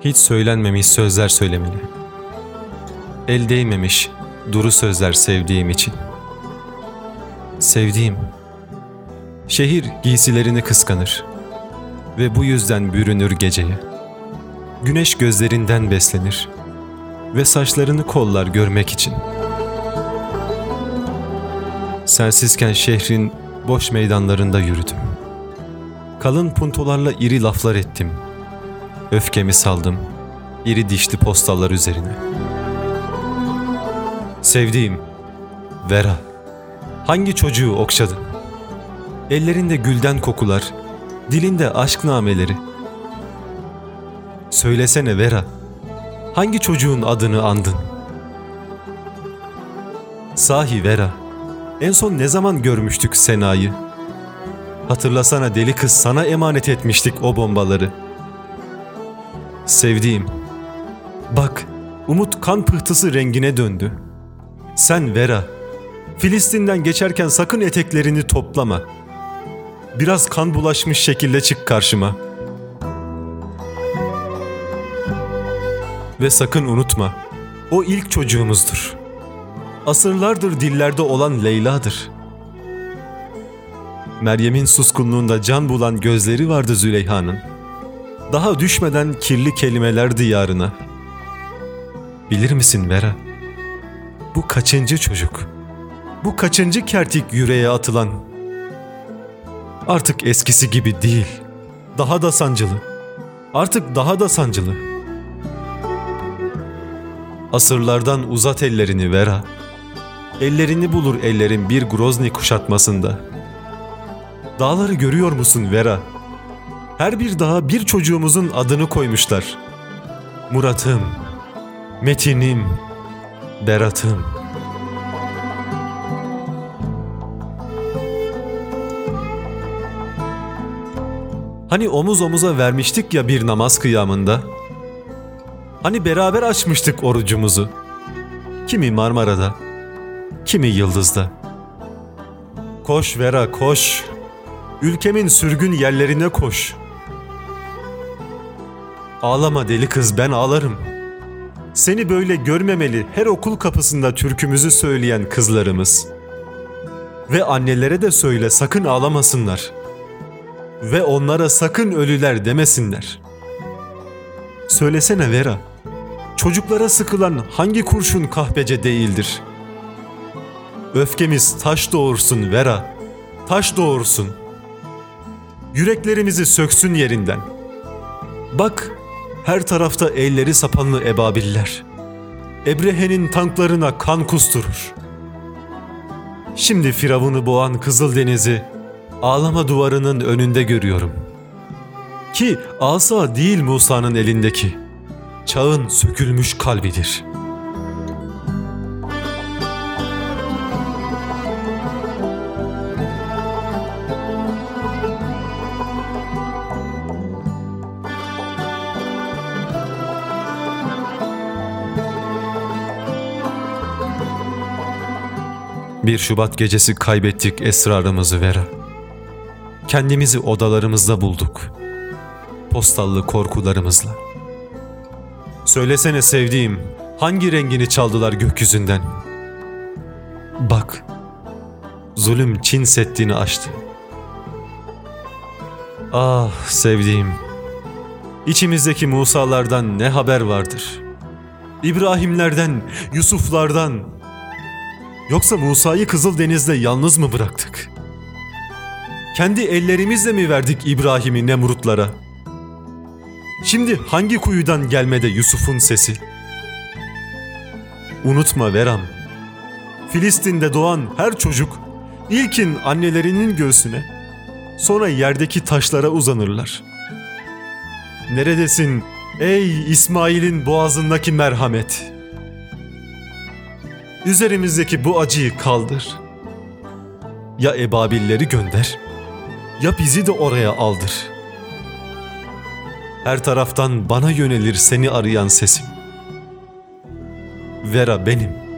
Hiç söylenmemiş sözler söylemeli. El değmemiş duru sözler sevdiğim için. Sevdiğim. Şehir giysilerini kıskanır ve bu yüzden bürünür geceye. Güneş gözlerinden beslenir ve saçlarını kollar görmek için. Sensizken şehrin boş meydanlarında yürüdüm. Kalın puntolarla iri laflar ettim. Öfkemi saldım, iri dişli postallar üzerine. Sevdiğim, Vera, hangi çocuğu okşadın? Ellerinde gülden kokular, dilinde aşk nameleri. Söylesene Vera, hangi çocuğun adını andın? Sahi Vera, en son ne zaman görmüştük Sena'yı? Hatırlasana deli kız sana emanet etmiştik o bombaları. Sevdiğim, bak umut kan pıhtısı rengine döndü. Sen Vera, Filistin'den geçerken sakın eteklerini toplama. Biraz kan bulaşmış şekilde çık karşıma. Ve sakın unutma, o ilk çocuğumuzdur. Asırlardır dillerde olan Leyla'dır. Meryem'in suskunluğunda can bulan gözleri vardı Züleyha'nın. Daha düşmeden kirli kelimeler diyarına. Bilir misin Vera? Bu kaçıncı çocuk? Bu kaçıncı kertik yüreğe atılan? Artık eskisi gibi değil. Daha da sancılı. Artık daha da sancılı. Asırlardan uzat ellerini Vera. Ellerini bulur ellerin bir Grozny kuşatmasında. Dağları görüyor musun Vera? Her bir dağa bir çocuğumuzun adını koymuşlar. Murat'ım, Metin'im, Berat'ım. Hani omuz omuza vermiştik ya bir namaz kıyamında. Hani beraber açmıştık orucumuzu. Kimi Marmara'da, kimi Yıldız'da. Koş Vera koş. Ülkemin sürgün yerlerine koş. Ağlama deli kız ben ağlarım. Seni böyle görmemeli her okul kapısında türkümüzü söyleyen kızlarımız. Ve annelere de söyle sakın ağlamasınlar. Ve onlara sakın ölüler demesinler. Söylesene Vera. Çocuklara sıkılan hangi kurşun kahpece değildir? Öfkemiz taş doğursun Vera. Taş doğursun. Yüreklerimizi söksün yerinden. Bak her tarafta elleri sapanlı ebabiller. Ebrehe'nin tanklarına kan kusturur. Şimdi Firavun'u boğan Kızıldeniz'i ağlama duvarının önünde görüyorum. Ki asa değil Musa'nın elindeki. Çağın sökülmüş kalbidir.'' Bir Şubat gecesi kaybettik esrarımızı Vera. Kendimizi odalarımızda bulduk. Postallı korkularımızla. Söylesene sevdiğim, hangi rengini çaldılar gökyüzünden? Bak, zulüm Çin Seddi'ni aştı. Ah sevdiğim, içimizdeki Musa'lardan ne haber vardır? İbrahimlerden, Yusuflardan, Yoksa Musa'yı Kızıldeniz'de yalnız mı bıraktık? Kendi ellerimizle mi verdik İbrahim'i Nemrutlara? Şimdi hangi kuyudan gelmede Yusuf'un sesi? Unutma Veram, Filistin'de doğan her çocuk ilkin annelerinin göğsüne, sonra yerdeki taşlara uzanırlar. Neredesin ey İsmail'in boğazındaki merhamet?'' Üzerimizdeki bu acıyı kaldır. Ya ebabilleri gönder, ya bizi de oraya aldır. Her taraftan bana yönelir seni arayan sesim. Vera benim.''